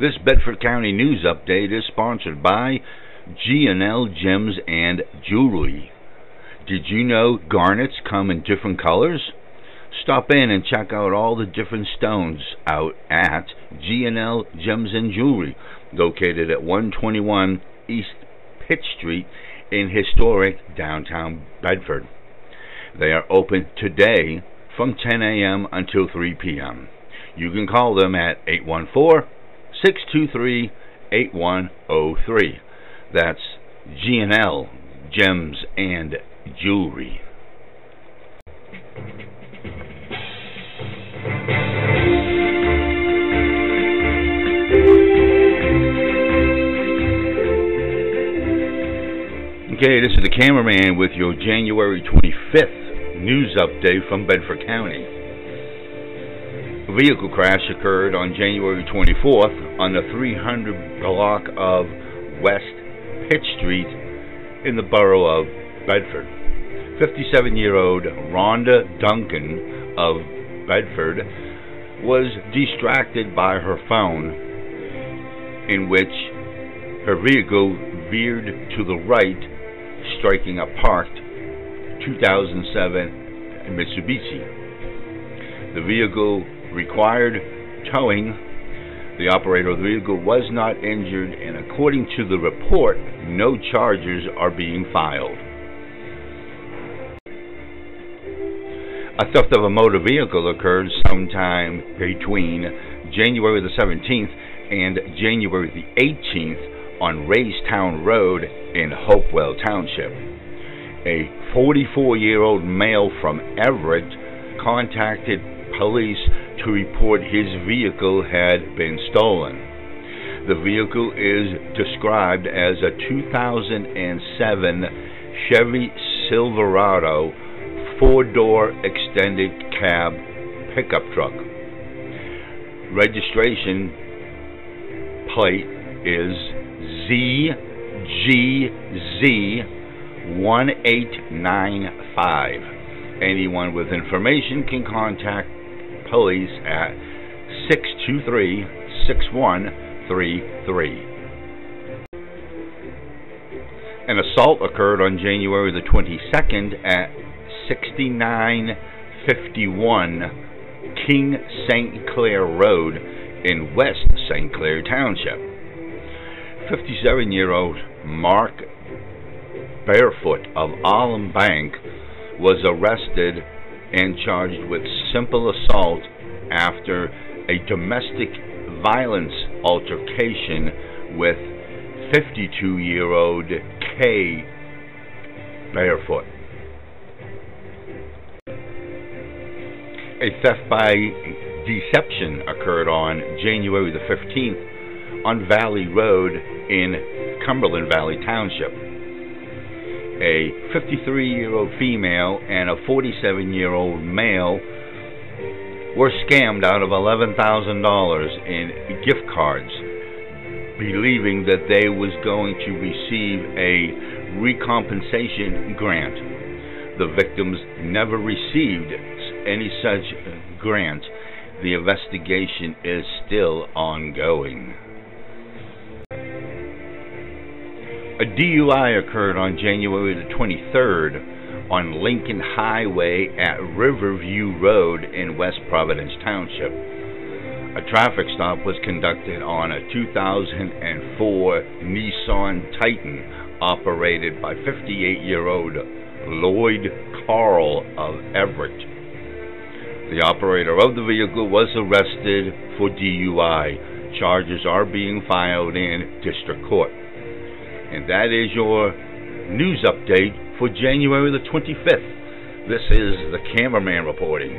This Bedford County news update is sponsored by G&L Gems and Jewelry. Did you know garnets come in different colors? Stop in and check out all the different stones out at G&L Gems and Jewelry, located at 121 East Pitt Street in historic downtown Bedford. They are open today from 10 a.m. until 3 p.m. You can call them at 814 623 8103. That's G&L Gems and Jewelry. Okay, this is the cameraman with your January 25th news update from Bedford County. A vehicle crash occurred on January 24th on the 300 block of West Pitt Street in the borough of Bedford. 57 year old Rhonda Duncan of Bedford was distracted by her phone, in which her vehicle veered to the right, striking a parked 2007 Mitsubishi. The vehicle required towing. The operator of the vehicle was not injured, and according to the report, no charges are being filed. A theft of a motor vehicle occurred sometime between January the 17th and January the 18th on Raystown Road in Hopewell Township. A 44 year old male from Everett contacted police to report his vehicle had been stolen. The vehicle is described as a 2007 Chevy Silverado four door extended cab pickup truck. Registration plate is ZGZ1895. Anyone with information can contact police at 623 6133. An assault occurred on January the 22nd at 6951 King St. Clair Road in West St. Clair Township. 57 year old Mark Barefoot of Alum Bank was arrested and charged with simple assault after a domestic violence altercation with 52 year old Kay Barefoot. A theft by deception occurred on January the 15th on Valley Road in Cumberland Valley Township a 53 year old female and a 47 year old male were scammed out of $11,000 in gift cards, believing that they was going to receive a recompensation grant. The victims never received any such grant. The investigation is still ongoing. DUI occurred on January the 23rd on Lincoln Highway at Riverview Road in West Providence Township. A traffic stop was conducted on a 2004 Nissan Titan operated by 58 year old Lloyd Carl of Everett. The operator of the vehicle was arrested for DUI. Charges are being filed in district court. And that is your news update for January the 25th. This is the cameraman reporting.